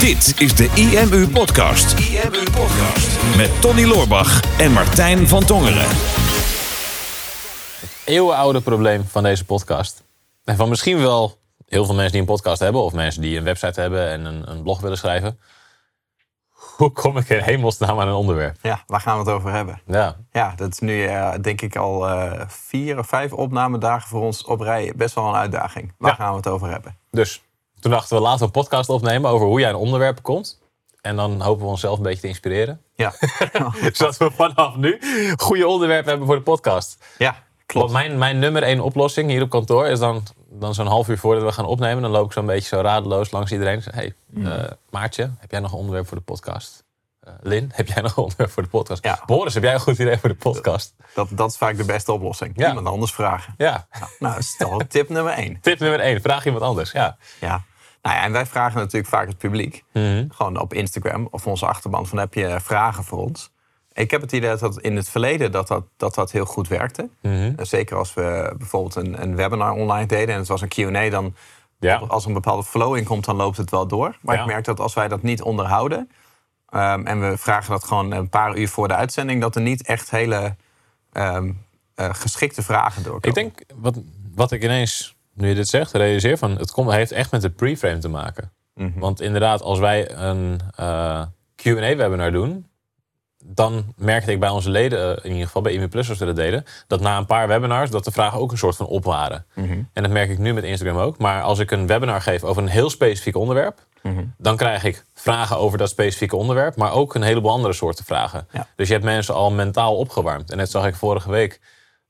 Dit is de IMU Podcast. IMU Podcast. Met Tony Loorbach en Martijn van Tongeren. eeuwenoude probleem van deze podcast. En van misschien wel heel veel mensen die een podcast hebben, of mensen die een website hebben en een, een blog willen schrijven. Hoe kom ik in hemelsnaam aan een onderwerp? Ja, waar gaan we het over hebben? Ja, Ja, dat is nu eh, denk ik al eh, vier of vijf opnamedagen voor ons op rij. Best wel een uitdaging. Waar Ja. gaan we het over hebben? dus toen dachten we laten we een podcast opnemen over hoe jij een onderwerp komt. En dan hopen we onszelf een beetje te inspireren. Ja, Zodat we vanaf nu goede onderwerpen hebben voor de podcast. ja Want klopt. mijn, mijn nummer één oplossing hier op kantoor is dan, dan zo'n half uur voordat we gaan opnemen. Dan loop ik zo'n beetje zo radeloos langs iedereen. en zeg, Hey, eh, Maartje, heb jij nog een onderwerp voor de podcast? Eh, Lin, heb jij nog een onderwerp voor de podcast? Ja. Boris, heb jij een goed idee voor de podcast? Dat, dat is vaak de beste oplossing. Ja. Iemand anders vragen. Ja. Nou, dat is toch tip nummer één. Tip nummer één, vraag iemand anders. Ja. Ja. Nou ja, en wij vragen natuurlijk vaak het publiek. Mhm. Gewoon op Instagram of onze achterban van heb je vragen voor ons? Ik heb het idee dat in het verleden dat dat, dat, dat heel goed werkte. Mhm. Eh, Zeker als we bijvoorbeeld een, een webinar online deden en het was een Q&A, dan Ja. als er een bepaalde flow in komt, dan loopt het wel door. Maar Ja. ik merk dat als wij dat niet onderhouden ehm, en we vragen dat gewoon een paar uur voor de uitzending, dat er niet echt hele ehm, eh, geschikte vragen doorkomen. Ik denk, wat, wat ik ineens, nu je dit zegt, realiseer van... het komt, heeft echt met de preframe te maken. Mhm. Want inderdaad, als wij een eh, Q&A-webinar doen... dan merkte ik bij onze leden, eh, in ieder geval bij IMU Plus als we dat deden... dat na een paar webinars dat de vragen ook een soort van op waren. Mhm. En dat merk ik nu met Instagram ook. Maar als ik een webinar geef over een heel specifiek onderwerp... Mhm. dan krijg ik vragen over dat specifieke onderwerp... maar ook een heleboel andere soorten vragen. Ja. Dus je hebt mensen al mentaal opgewarmd. En net zag ik vorige week,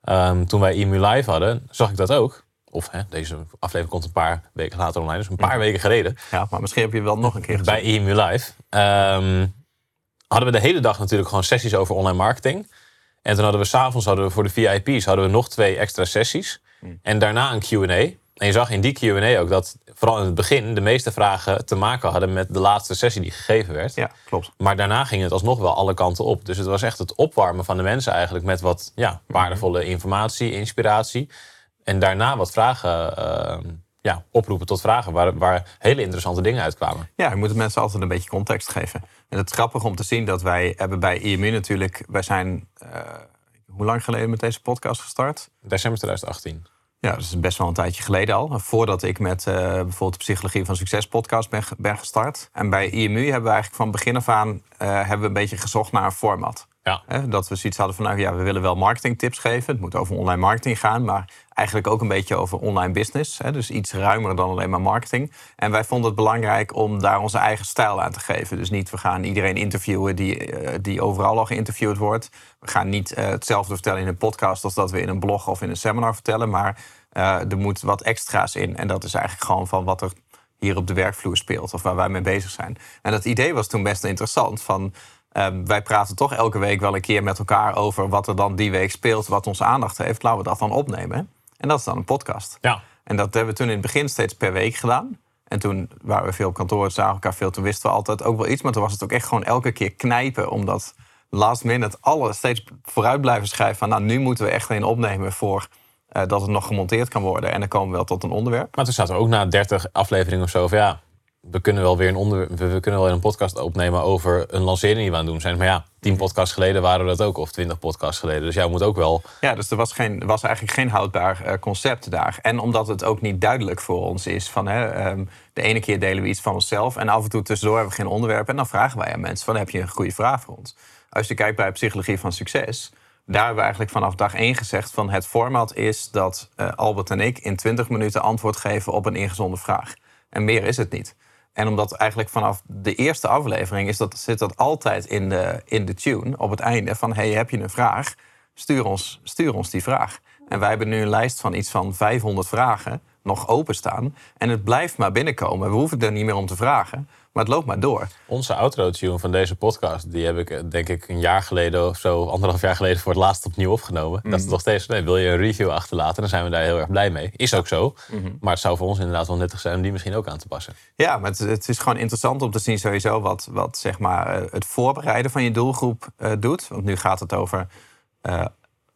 ehm, toen wij IMU Live hadden... zag ik dat ook. Of hè, deze aflevering komt een paar weken later online. Dus een paar weken geleden Ja, maar misschien heb je wel nog een keer gezegd. bij IMU Live. ehm, hadden we de hele dag natuurlijk gewoon sessies over online marketing. En toen hadden we s'avonds hadden we voor de VIP's hadden we nog twee extra sessies. En daarna een Q&A. En je zag in die Q&A ook dat vooral in het begin de meeste vragen te maken hadden met de laatste sessie die gegeven werd. Ja, klopt. Maar daarna ging het alsnog wel alle kanten op. Dus het was echt het opwarmen van de mensen eigenlijk met wat ja, waardevolle informatie, inspiratie. En daarna wat vragen, ehm, ja, oproepen tot vragen waar, waar hele interessante dingen uitkwamen. Ja, je moet de mensen altijd een beetje context geven. En het is grappig om te zien dat wij hebben bij IMU natuurlijk... Wij zijn, eh, hoe lang geleden met deze podcast gestart? December 2018. Ja, dat is best wel een tijdje geleden al. Voordat ik met eh, bijvoorbeeld de Psychologie van Succes podcast ben, ben gestart. En bij IMU hebben we eigenlijk van begin af aan eh, hebben we een beetje gezocht naar een format. Ja. Hè, dat we zoiets hadden van, nou ja, we willen wel marketingtips geven. Het moet over online marketing gaan, maar eigenlijk ook een beetje over online business. Hè, dus iets ruimer dan alleen maar marketing. En wij vonden het belangrijk om daar onze eigen stijl aan te geven. Dus niet, we gaan iedereen interviewen die, eh, die overal al geïnterviewd wordt. We gaan niet eh, hetzelfde vertellen in een podcast als dat we in een blog of in een seminar vertellen. Maar eh, er moet wat extra's in. En dat is eigenlijk gewoon van wat er hier op de werkvloer speelt of waar wij mee bezig zijn. En dat idee was toen best interessant. Van, ehm, wij praten toch elke week wel een keer met elkaar over wat er dan die week speelt, wat onze aandacht heeft. Laten we dat dan opnemen. En dat is dan een podcast. Ja. En dat hebben we toen in het begin steeds per week gedaan. En toen waren we veel op kantoor, zagen elkaar veel. Toen wisten we altijd ook wel iets. Maar toen was het ook echt gewoon elke keer knijpen. Omdat last minute alle steeds vooruit blijven schrijven. Van nou, nu moeten we echt een opnemen voor eh, dat het nog gemonteerd kan worden. En dan komen we wel tot een onderwerp. Maar toen zaten we ook na 30 afleveringen of zo van ja, we kunnen wel weer een, onder, we, kunnen wel een podcast opnemen over een lancering die we aan het doen zijn. Maar ja, 10 podcasts geleden waren we dat ook, of 20 podcasts geleden. Dus jij moet ook wel. Ja, dus er was, geen, was eigenlijk geen houdbaar eh, concept daar. En omdat het ook niet duidelijk voor ons is van hè, ehm, de ene keer delen we iets van onszelf en af en toe tussendoor hebben we geen onderwerp. En dan vragen wij aan mensen van heb je een goede vraag voor ons? Als je kijkt bij Psychologie van Succes, daar hebben we eigenlijk vanaf dag één gezegd van het format is dat eh, Albert en ik in 20 minuten antwoord geven op een ingezonde vraag. En meer is het niet. En omdat eigenlijk vanaf de eerste aflevering is dat, zit dat altijd in de, in de tune op het einde van hey, heb je een vraag? Stuur ons, stuur ons die vraag. En wij hebben nu een lijst van iets van 500 vragen nog openstaan. En het blijft maar binnenkomen. We hoeven er niet meer om te vragen, maar het loopt maar door. Onze outro-tune van deze podcast, die heb ik eh, denk ik een jaar geleden of zo, anderhalf jaar geleden voor het laatst opnieuw opgenomen. Dat is nog steeds, nee, wil je een review achterlaten, dan zijn we daar heel erg blij mee. Is ook zo. Maar het zou voor ons inderdaad wel nuttig zijn om die misschien ook aan te passen. Ja, maar het, het is gewoon interessant om te zien sowieso wat, wat zeg maar, eh, het voorbereiden van je doelgroep eh, doet. Want nu gaat het over eh,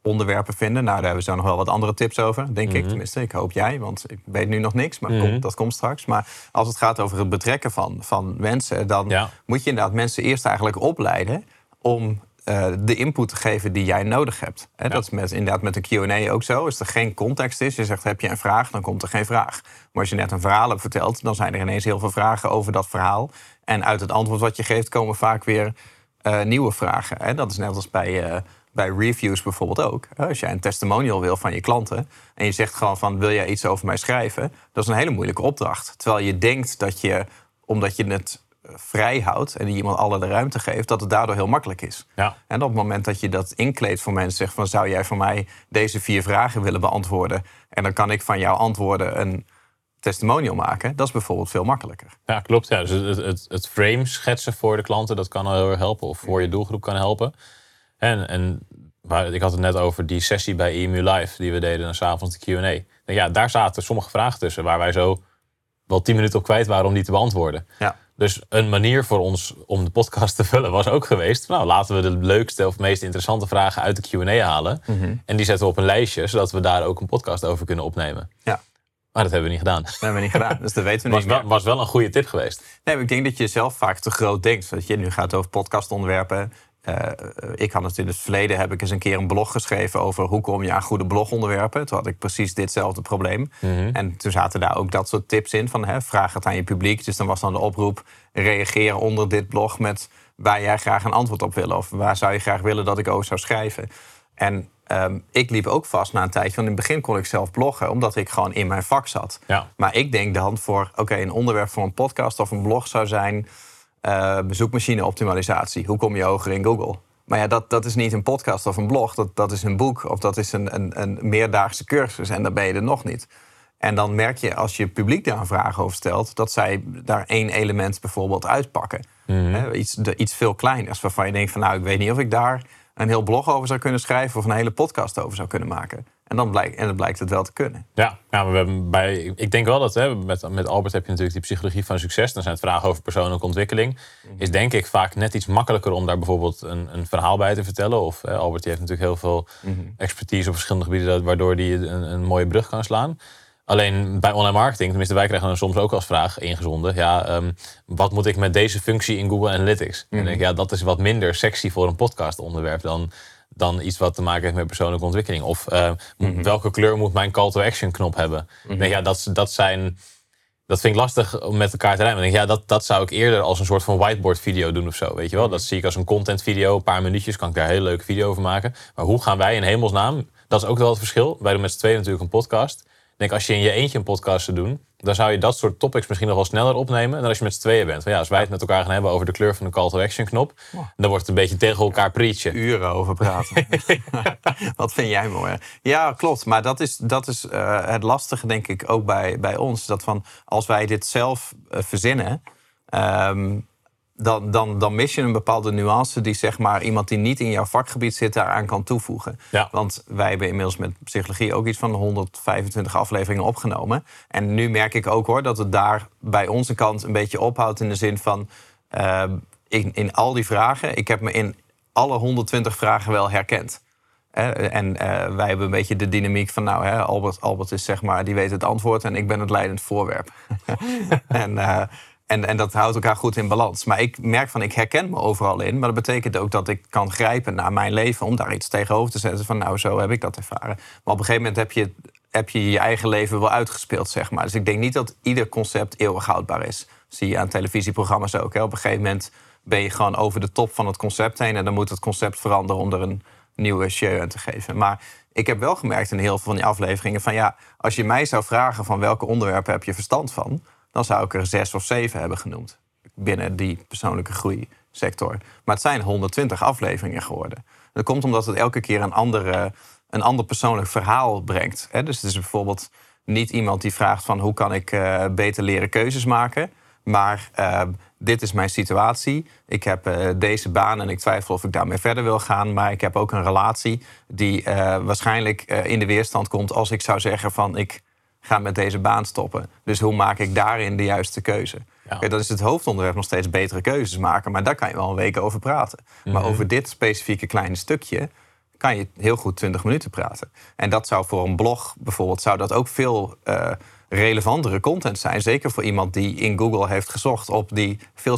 onderwerpen vinden. Nou, daar hebben we zo nog wel wat andere tips over, denk ik. Tenminste, ik hoop jij, want ik weet nu nog niks, maar komt, dat komt straks. Maar als het gaat over het betrekken van, van mensen, dan Ja. moet je inderdaad mensen eerst eigenlijk opleiden om eh, de input te geven die jij nodig hebt. Hè, Dat is met, inderdaad met een Q&A ook zo. Als er geen context is, je zegt heb je een vraag, dan komt er geen vraag. Maar als je net een verhaal hebt verteld, dan zijn er ineens heel veel vragen over dat verhaal. En uit het antwoord wat je geeft komen vaak weer eh, nieuwe vragen. Hè. Dat is net als bij, bij reviews bijvoorbeeld ook. Hè, Als jij een testimonial wil van je klanten en je zegt gewoon van wil jij iets over mij schrijven, dat is een hele moeilijke opdracht. Terwijl je denkt dat je, omdat je het eh, vrij houdt en die iemand alle de ruimte geeft, dat het daardoor heel makkelijk is. Ja. En op het moment dat je dat inkleedt voor mensen, zegt van zou jij voor mij deze vier vragen willen beantwoorden? En dan kan ik van jouw antwoorden een testimonial maken. Dat is bijvoorbeeld veel makkelijker. Ja, klopt. Ja. Dus het, het, het frame schetsen voor de klanten, dat kan heel erg helpen. Of voor je doelgroep kan helpen. En, en ik had het net over die sessie bij EMU Live die we deden, en s'avonds de Q&A. Ja, daar zaten sommige vragen tussen waar wij zo wel tien minuten op kwijt waren om die te beantwoorden. Ja. Dus een manier voor ons om de podcast te vullen was ook geweest... nou, laten we de leukste of meest interessante vragen uit de Q&A halen. En die zetten we op een lijstje, zodat we daar ook een podcast over kunnen opnemen. Ja, Maar dat hebben we niet gedaan. dat hebben we niet gedaan. Dus dat weten we Was niet wel, meer. was wel een goede tip geweest. Nee, maar ik denk dat je zelf vaak te groot denkt. Dat je nu gaat over podcastonderwerpen. Eh, ik had het in het verleden heb ik eens een keer een blog geschreven over hoe kom je aan goede blogonderwerpen. Toen had ik precies ditzelfde probleem. En toen zaten daar ook dat soort tips in van hè, vraag het aan je publiek. Dus dan was dan de oproep reageer onder dit blog met waar jij graag een antwoord op wil of waar zou je graag willen dat ik over zou schrijven. En ehm, ik liep ook vast na een tijdje, want in het begin kon ik zelf bloggen omdat ik gewoon in mijn vak zat. Ja. Maar ik denk dan voor, oké, een onderwerp voor een podcast of een blog zou zijn eh zoekmachine-optimalisatie. Hoe kom je hoger in Google? Maar ja, dat, dat is niet een podcast of een blog. Dat, dat is een boek of dat is een, een, een meerdaagse cursus. En dan ben je er nog niet. En dan merk je als je publiek daar een vraag over stelt... dat zij daar één element bijvoorbeeld uitpakken. Hè, iets, de, iets veel kleiners waarvan je denkt van... nou, ik weet niet of ik daar een heel blog over zou kunnen schrijven... of een hele podcast over zou kunnen maken. En dan blijkt, en dan blijkt het wel te kunnen. Ja, ja we hebben bij, ik denk wel dat hè, met, met Albert heb je natuurlijk die psychologie van succes. Dan zijn het vragen over persoonlijke ontwikkeling. Is denk ik vaak net iets makkelijker om daar bijvoorbeeld een, een verhaal bij te vertellen. Of hè, Albert die heeft natuurlijk heel veel expertise op verschillende gebieden, waardoor hij een, een mooie brug kan slaan. Alleen bij online marketing, tenminste wij krijgen dan soms ook als vraag ingezonden. Ja, ehm, wat moet ik met deze functie in Google Analytics? En ik denk, ja, dat is wat minder sexy voor een podcast onderwerp dan, dan iets wat te maken heeft met persoonlijke ontwikkeling. Of eh, welke kleur moet mijn call to action knop hebben? Ik denk, ja, dat, dat zijn... Dat vind ik lastig om met elkaar te rijmen. Denk, ja, dat, dat zou ik eerder als een soort van whiteboard video doen of zo. Weet je wel? Dat zie ik als een content video. Een paar minuutjes kan ik daar een hele leuke video over maken. Maar hoe gaan wij in hemelsnaam? Dat is ook wel het verschil. Wij doen met z'n tweeën natuurlijk een podcast. Ik denk, als je in je eentje een podcast zou doen... dan zou je dat soort topics misschien nog wel sneller opnemen... dan als je met z'n tweeën bent. Van, ja, als wij het met elkaar gaan hebben over de kleur van de call to action knop... dan wordt het een beetje tegen elkaar preachen. uren over praten. Wat vind jij mooi? Ja, klopt. Maar dat is, dat is eh, het lastige, denk ik, ook bij, bij ons. Dat van als wij dit zelf eh, verzinnen. ehm, dan, dan, dan mis je een bepaalde nuance die zeg maar, iemand die niet in jouw vakgebied zit daaraan kan toevoegen. Ja. Want wij hebben inmiddels met psychologie ook iets van 125 afleveringen opgenomen. En nu merk ik ook hoor dat het daar bij onze kant een beetje ophoudt in de zin van ehm, in, in al die vragen, ik heb me in alle 120 vragen wel herkend. Hè, En eh, wij hebben een beetje de dynamiek van, nou, hè, Albert, Albert is zeg maar, die weet het antwoord en ik ben het leidend voorwerp. en, eh, en, en dat houdt elkaar goed in balans. Maar ik merk van, ik herken me overal in. Maar dat betekent ook dat ik kan grijpen naar mijn leven om daar iets tegenover te zetten. Van, nou, zo heb ik dat ervaren. Maar op een gegeven moment heb je, heb je je eigen leven wel uitgespeeld, zeg maar. Dus ik denk niet dat ieder concept eeuwig houdbaar is. Zie je aan televisieprogramma's ook. Hè. Op een gegeven moment ben je gewoon over de top van het concept heen. En dan moet het concept veranderen om er een nieuwe show aan te geven. Maar ik heb wel gemerkt in heel veel van die afleveringen van ja, als je mij zou vragen van welke onderwerpen heb je verstand van, dan zou ik er zes of zeven hebben genoemd binnen die persoonlijke groeisector. Maar het zijn 120 afleveringen geworden. Dat komt omdat het elke keer een, andere, een ander persoonlijk verhaal brengt. Dus het is bijvoorbeeld niet iemand die vraagt van hoe kan ik eh, beter leren keuzes maken. Maar eh, dit is mijn situatie. Ik heb eh, deze baan en ik twijfel of ik daarmee verder wil gaan. Maar ik heb ook een relatie die eh, waarschijnlijk in de weerstand komt als ik zou zeggen van ik ga met deze baan stoppen. Dus hoe maak ik daarin de juiste keuze? Ja. Kijk, dat is het hoofdonderwerp nog steeds betere keuzes maken. Maar daar kan je wel een week over praten. Maar over dit specifieke kleine stukje kan je heel goed 20 minuten praten. En dat zou voor een blog bijvoorbeeld, zou dat ook veel uh, relevantere content zijn. Zeker voor iemand die in Google heeft gezocht op die veel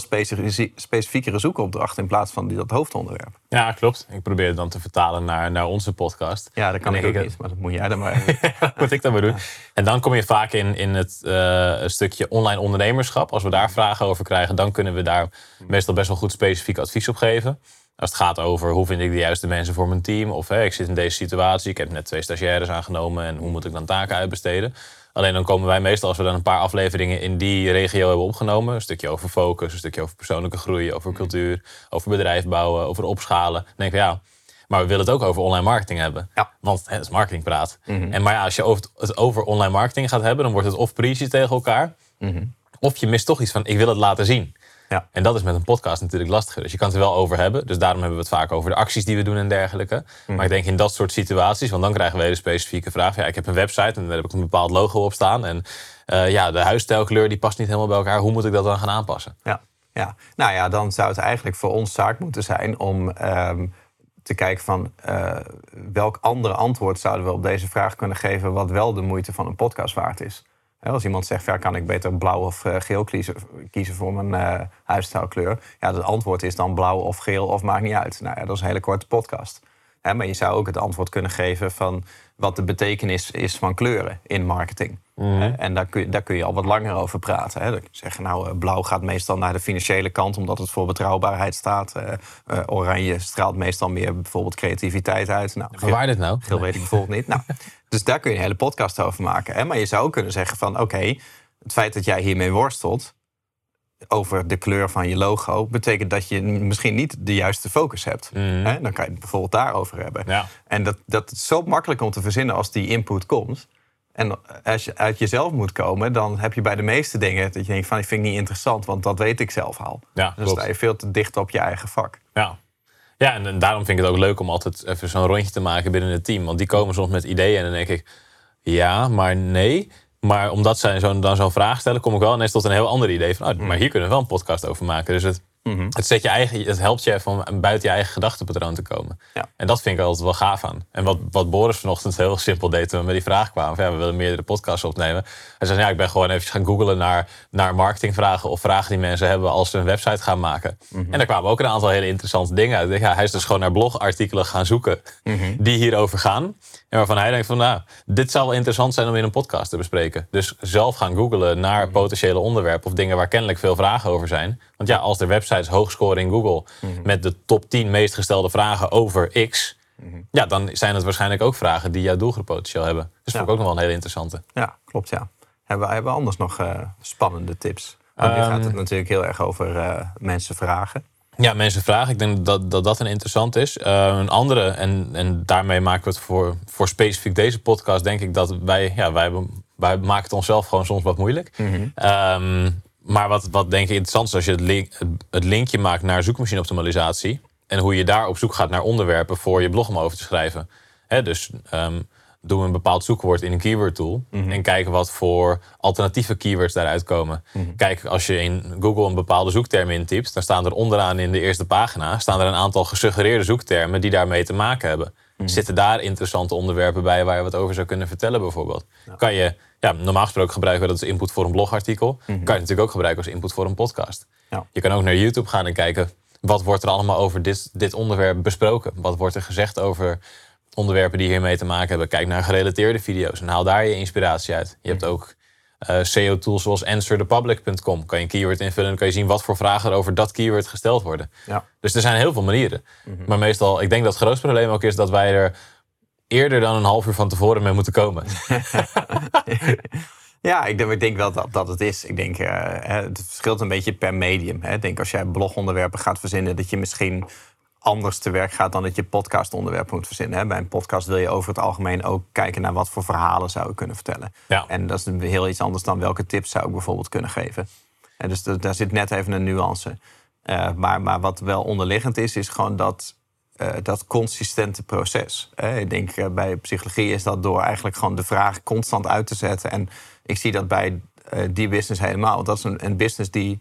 specifiekere zoekopdracht in plaats van die, dat hoofdonderwerp. Ja, klopt. Ik probeer het dan te vertalen naar, naar onze podcast. Ja, dat kan ik ook ik, niet, maar dat moet jij dan maar. moet ik dan maar doen. En dan kom je vaak in, in het uh, stukje online ondernemerschap. Als we daar vragen over krijgen, dan kunnen we daar meestal best wel goed specifiek advies op geven. Als het gaat over hoe vind ik de juiste mensen voor mijn team. Of ik zit in deze situatie, ik heb net twee stagiaires aangenomen en hoe moet ik dan taken uitbesteden. Alleen dan komen wij meestal, als we dan een paar afleveringen in die regio hebben opgenomen, een stukje over focus, een stukje over persoonlijke groei, over mm. cultuur, over bedrijf bouwen, over opschalen. Dan denken we ja, maar we willen het ook over online marketing hebben. Ja. Want het is marketingpraat. Mm En maar ja, als je over het over online marketing gaat hebben, dan wordt het of precies tegen elkaar. Mm Of je mist toch iets van, ik wil het laten zien. Ja. En dat is met een podcast natuurlijk lastiger. Dus je kan het er wel over hebben. Dus daarom hebben we het vaak over de acties die we doen en dergelijke. Maar ik denk in dat soort situaties, want dan krijgen we de specifieke vraag. Ja, ik heb een website en daar heb ik een bepaald logo op staan. En uh, ja, de huisstijlkleur die past niet helemaal bij elkaar. Hoe moet ik dat dan gaan aanpassen? Ja, ja. nou ja, dan zou het eigenlijk voor ons zaak moeten zijn om um, te kijken van uh, welk andere antwoord zouden we op deze vraag kunnen geven, wat wel de moeite van een podcast waard is. Als iemand zegt, ja, kan ik beter blauw of uh, geel kiezen, kiezen voor mijn uh, huisstijlkleur? Ja, het antwoord is dan blauw of geel of maakt niet uit. Nou ja, dat is een hele korte podcast. maar je zou ook het antwoord kunnen geven van wat de betekenis is van kleuren in marketing. Mhm. En daar kun, je, daar kun je al wat langer over praten. Hè. Zeggen, nou, eh, blauw gaat meestal naar de financiële kant, omdat het voor betrouwbaarheid staat. oranje straalt meestal meer bijvoorbeeld creativiteit uit. Nou, Waar dit nou? Geel weet ik bijvoorbeeld niet. Nou, dus daar kun je een hele podcast over maken. Hè? Maar je zou ook kunnen zeggen van oké, het feit dat jij hiermee worstelt over de kleur van je logo, betekent dat je misschien niet de juiste focus hebt. Mhm. Hè? Dan kan je het bijvoorbeeld daarover hebben. Ja. En dat, dat is zo makkelijk om te verzinnen als die input komt. En als je uit jezelf moet komen, dan heb je bij de meeste dingen dat je denkt van ik vind ik niet interessant, want dat weet ik zelf al. Ja, dan sta je veel te dicht op je eigen vak. Ja, ja, en, daarom vind ik het ook leuk om altijd even zo'n rondje te maken binnen het team. Want die komen soms met ideeën en dan denk ik, ja, maar nee. Maar omdat zij zo, dan zo'n vraag stellen, kom ik wel ineens tot een heel ander idee. Van, oh, maar hier kunnen we wel een podcast over maken. Dus het, Mhm. het, zet je eigen, het helpt je van buiten je eigen gedachtenpatroon te komen. Ja. En dat vind ik altijd wel gaaf aan. En wat, wat Boris vanochtend heel simpel deed toen we met die vraag kwamen. Van, ja, we willen meerdere podcasts opnemen. Hij zei, ja, ik ben gewoon even gaan googlen naar, naar marketingvragen of vragen die mensen hebben als ze een website gaan maken. Mhm. En daar kwamen ook een aantal hele interessante dingen uit. Ja, hij is dus gewoon naar blogartikelen gaan zoeken mhm. die hierover gaan. En waarvan hij denkt van, nou, dit zou wel interessant zijn om in een podcast te bespreken. Dus zelf gaan googlen naar potentiële onderwerpen of dingen waar kennelijk veel vragen over zijn. Want ja, als er websites hoog scoren in Google mhm. met de top 10 meest gestelde vragen over X, mhm. ja, dan zijn het waarschijnlijk ook vragen die jouw doelgroep potentieel hebben. Dus dat ja. vond ik ook nog wel een hele interessante. Ja, klopt ja. Hebben we hebben anders nog uh, spannende tips? Want nu gaat het ehm, natuurlijk heel erg over uh, mensen vragen. Ja, mensen vragen. Ik denk dat dat, dat een interessant is. Uh, een andere, en, en daarmee maken we het voor, voor specifiek deze podcast, denk ik dat wij, ja, wij, wij maken het onszelf gewoon soms wat moeilijk. Mm maar wat, wat denk ik interessant is als je het, link, het linkje maakt naar zoekmachine-optimalisatie. En hoe je daar op zoek gaat naar onderwerpen voor je blog om over te schrijven. He, dus um, doen we een bepaald zoekwoord in een keyword tool. Mhm. En kijken wat voor alternatieve keywords daaruit komen. Mm Kijk, als je in Google een bepaalde zoekterm intypt, dan staan er onderaan in de eerste pagina staan er een aantal gesuggereerde zoektermen die daarmee te maken hebben. Mhm. Zitten daar interessante onderwerpen bij waar je wat over zou kunnen vertellen, bijvoorbeeld? Kan je ja, normaal gesproken gebruiken we dat als input voor een blogartikel. Mhm. Kan je natuurlijk ook gebruiken als input voor een podcast. Ja. Je kan ook naar YouTube gaan en kijken wat wordt er allemaal over dit, dit onderwerp besproken. Wat wordt er gezegd over onderwerpen die hiermee te maken hebben. Kijk naar gerelateerde video's en haal daar je inspiratie uit. Je hebt mhm. ook uh, eh, SEO-tools zoals answerthepublic.com. Kan je een keyword invullen en kan je zien wat voor vragen er over dat keyword gesteld worden. Ja. Dus er zijn heel veel manieren. Mhm. Maar meestal, ik denk dat het grootste probleem ook is dat wij er eerder dan een half uur van tevoren mee moeten komen. ja, ik denk, ik denk wel dat, dat het is. Ik denk, uh, het verschilt een beetje per medium. Hè. Ik denk als jij blogonderwerpen gaat verzinnen, dat je misschien anders te werk gaat dan dat je podcastonderwerp moet verzinnen. Hè. Bij een podcast wil je over het algemeen ook kijken naar wat voor verhalen zou ik kunnen vertellen. Ja. En dat is heel iets anders dan welke tips zou ik bijvoorbeeld kunnen geven. En dus daar zit net even een nuance. Uh, maar, maar wat wel onderliggend is, is gewoon dat uh, dat consistente proces. Ik denk uh, bij psychologie is dat door eigenlijk gewoon de vraag constant uit te zetten. En ik zie dat bij die business helemaal. Dat is een, een business die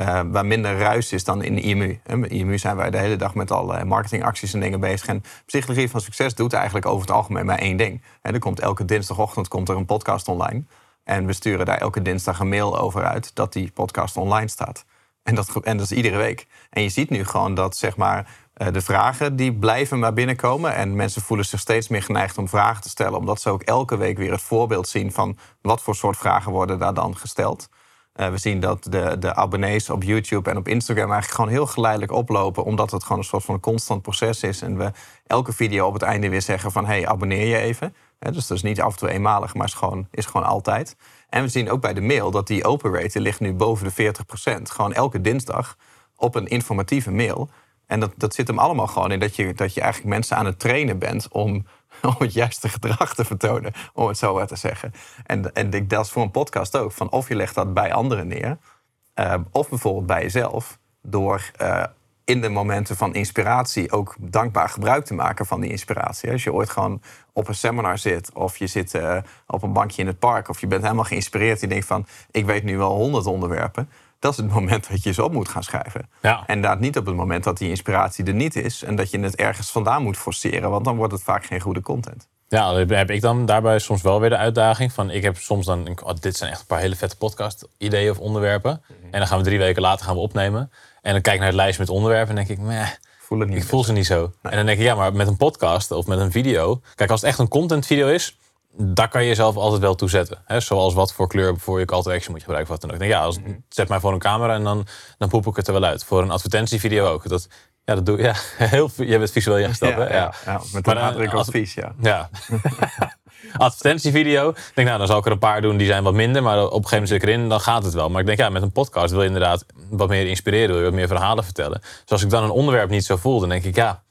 eh, waar minder ruis is dan in de IMU. In IMU zijn wij de hele dag met alle marketingacties en dingen bezig. En Psychologie van Succes doet eigenlijk over het algemeen maar één ding. En er komt elke dinsdagochtend komt er een podcast online. En we sturen daar elke dinsdag een mail over uit dat die podcast online staat. En dat, en dat is iedere week. En je ziet nu gewoon dat zeg maar, eh, de vragen die blijven maar binnenkomen. En mensen voelen zich steeds meer geneigd om vragen te stellen. Omdat ze ook elke week weer het voorbeeld zien van wat voor soort vragen worden daar dan gesteld. Uh, we zien dat de, de abonnees op YouTube en op Instagram eigenlijk gewoon heel geleidelijk oplopen. Omdat het gewoon een soort van een constant proces is. En we elke video op het einde weer zeggen van hey, abonneer je even. dus dat is niet af en toe eenmalig, maar is gewoon, is gewoon altijd. En we zien ook bij de mail dat die open rate ligt nu boven de 40%. Gewoon elke dinsdag op een informatieve mail. En dat, dat zit hem allemaal gewoon in dat je, dat je eigenlijk mensen aan het trainen bent om, om het juiste gedrag te vertonen, om het zo maar te zeggen. En, en dat is voor een podcast ook. Van of je legt dat bij anderen neer, uh, of bijvoorbeeld bij jezelf, door uh, in de momenten van inspiratie ook dankbaar gebruik te maken van die inspiratie. Als je ooit gewoon op een seminar zit, of je zit uh, op een bankje in het park, of je bent helemaal geïnspireerd je denkt van ik weet nu wel honderd onderwerpen dat is het moment dat je ze op moet gaan schrijven. Ja. En inderdaad niet op het moment dat die inspiratie er niet is en dat je het ergens vandaan moet forceren, want dan wordt het vaak geen goede content. Ja, heb ik dan daarbij soms wel weer de uitdaging van ik heb soms dan, oh, dit zijn echt een paar hele vette podcast ideeën of onderwerpen. Mhm. En dan gaan we drie weken later gaan we opnemen. En dan kijk ik naar het lijstje met onderwerpen en denk ik, meh, voel het niet ik voel ze niet zo. En dan denk ik, ja, maar met een podcast of met een video. Kijk, als het echt een content video is, daar kan je jezelf altijd wel toe zetten. Hè? Zoals wat voor kleur voor je call to action moet je gebruiken. Wat dan ook. denk, ja, als, mhm. zet mij voor een camera en dan, dan poep ik het er wel uit. Voor een advertentievideo ook. Dat, ja, dat doe ja, heel Je bent visueel ingesteld. Ja, ja. ja, met een nadruk op vies, ja. Ja. advertentievideo. Ik denk, nou, dan zal ik er een paar doen die zijn wat minder. Maar op een gegeven moment zit ik erin, dan gaat het wel. Maar ik denk, ja, met een podcast wil je inderdaad wat meer inspireren. Wil je wat meer verhalen vertellen. Dus als ik dan een onderwerp niet zo voel, dan denk ik, ja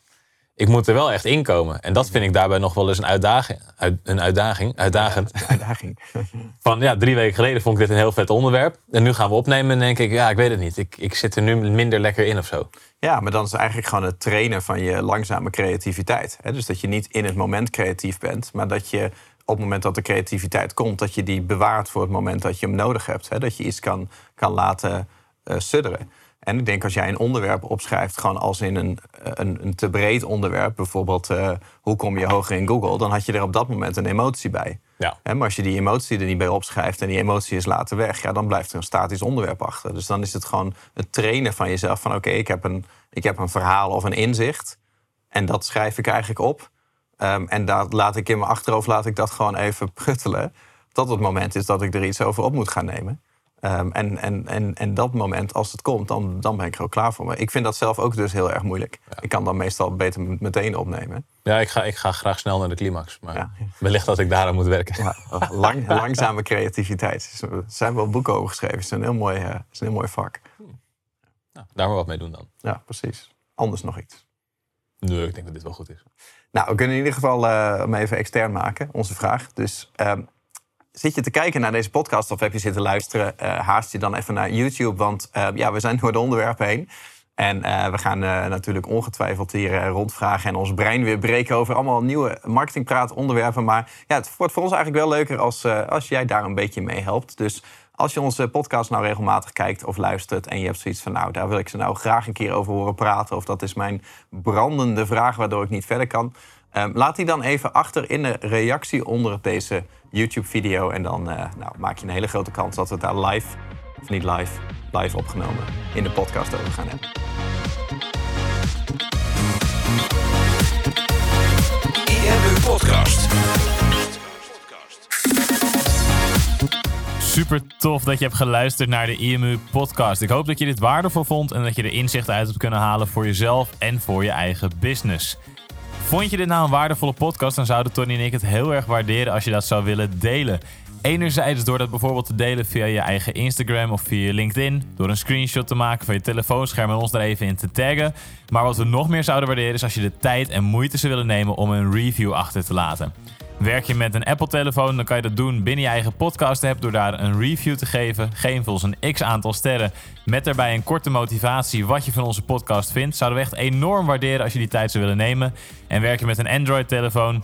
ik moet er wel echt inkomen. En dat vind ik daarbij nog wel eens een uitdaging. een uitdaging, uitdagend. uitdaging. Van ja, drie weken geleden vond ik dit een heel vet onderwerp. En nu gaan we opnemen en denk ik, ja, ik weet het niet. Ik, ik zit er nu minder lekker in of zo. Ja, maar dan is het eigenlijk gewoon het trainen van je langzame creativiteit. Dus dat je niet in het moment creatief bent, maar dat je op het moment dat de creativiteit komt, dat je die bewaart voor het moment dat je hem nodig hebt. Dat je iets kan, kan laten uh, sudderen. En ik denk als jij een onderwerp opschrijft, gewoon als in een, een, een te breed onderwerp, bijvoorbeeld uh, hoe kom je hoger in Google, dan had je er op dat moment een emotie bij. Ja. maar als je die emotie er niet bij opschrijft en die emotie is later weg, ja, dan blijft er een statisch onderwerp achter. Dus dan is het gewoon het trainen van jezelf van oké, ik heb een, ik heb een verhaal of een inzicht en dat schrijf ik eigenlijk op. Um, en daar laat ik in mijn achterhoofd laat ik dat gewoon even pruttelen. Tot het moment is dat ik er iets over op moet gaan nemen. Um, en, en, en, en dat moment, als het komt, dan, dan ben ik er ook klaar voor. Maar ik vind dat zelf ook dus heel erg moeilijk. Ik kan dan meestal beter meteen opnemen. Ja, ik ga, ik ga graag snel naar de climax. Maar ja. wellicht dat ik daaraan moet werken. Ja, lang, langzame creativiteit. Er zijn wel boeken over geschreven. Het is een heel mooi, uh, is een heel mooi vak. Nou, daar maar wat mee doen dan. Ja, precies. Anders nog iets. Nee, ik denk dat dit wel goed is. Nou, we kunnen in ieder geval uh, hem even extern maken, onze vraag. Dus um, Zit je te kijken naar deze podcast of heb je zitten luisteren? Uh, haast je dan even naar YouTube, want uh, ja, we zijn door de onderwerpen heen. En uh, we gaan natuurlijk ongetwijfeld hier rondvragen en ons brein weer breken over allemaal nieuwe marketingpraat onderwerpen. Maar ja, het wordt voor ons eigenlijk wel leuker als, als jij daar een beetje mee helpt. Dus als je onze podcast nou regelmatig kijkt of luistert en je hebt zoiets van, nou, daar wil ik ze nou graag een keer over horen praten, of dat is mijn brandende vraag waardoor ik niet verder kan, um, laat die dan even achter in de reactie onder deze YouTube-video. En dan uh, nou, maak je een hele grote kans dat we het daar live, of niet live, live opgenomen in de podcast over gaan hebben. IMU Podcast. Super tof dat je hebt geluisterd naar de IMU Podcast. Ik hoop dat je dit waardevol vond en dat je er inzichten uit hebt kunnen halen voor jezelf en voor je eigen business. Vond je dit nou een waardevolle podcast, dan zouden Tony en ik het heel erg waarderen als je dat zou willen delen. Enerzijds door dat bijvoorbeeld te delen via je eigen Instagram of via LinkedIn. Door een screenshot te maken van je telefoonscherm en ons er even in te taggen. Maar wat we nog meer zouden waarderen is als je de tijd en moeite zou willen nemen om een review achter te laten. Werk je met een Apple-telefoon, dan kan je dat doen binnen je eigen podcast-app door daar een review te geven. Geef ons een x aantal sterren met daarbij een korte motivatie wat je van onze podcast vindt. Zouden we echt enorm waarderen als je die tijd zou willen nemen. En werk je met een Android-telefoon,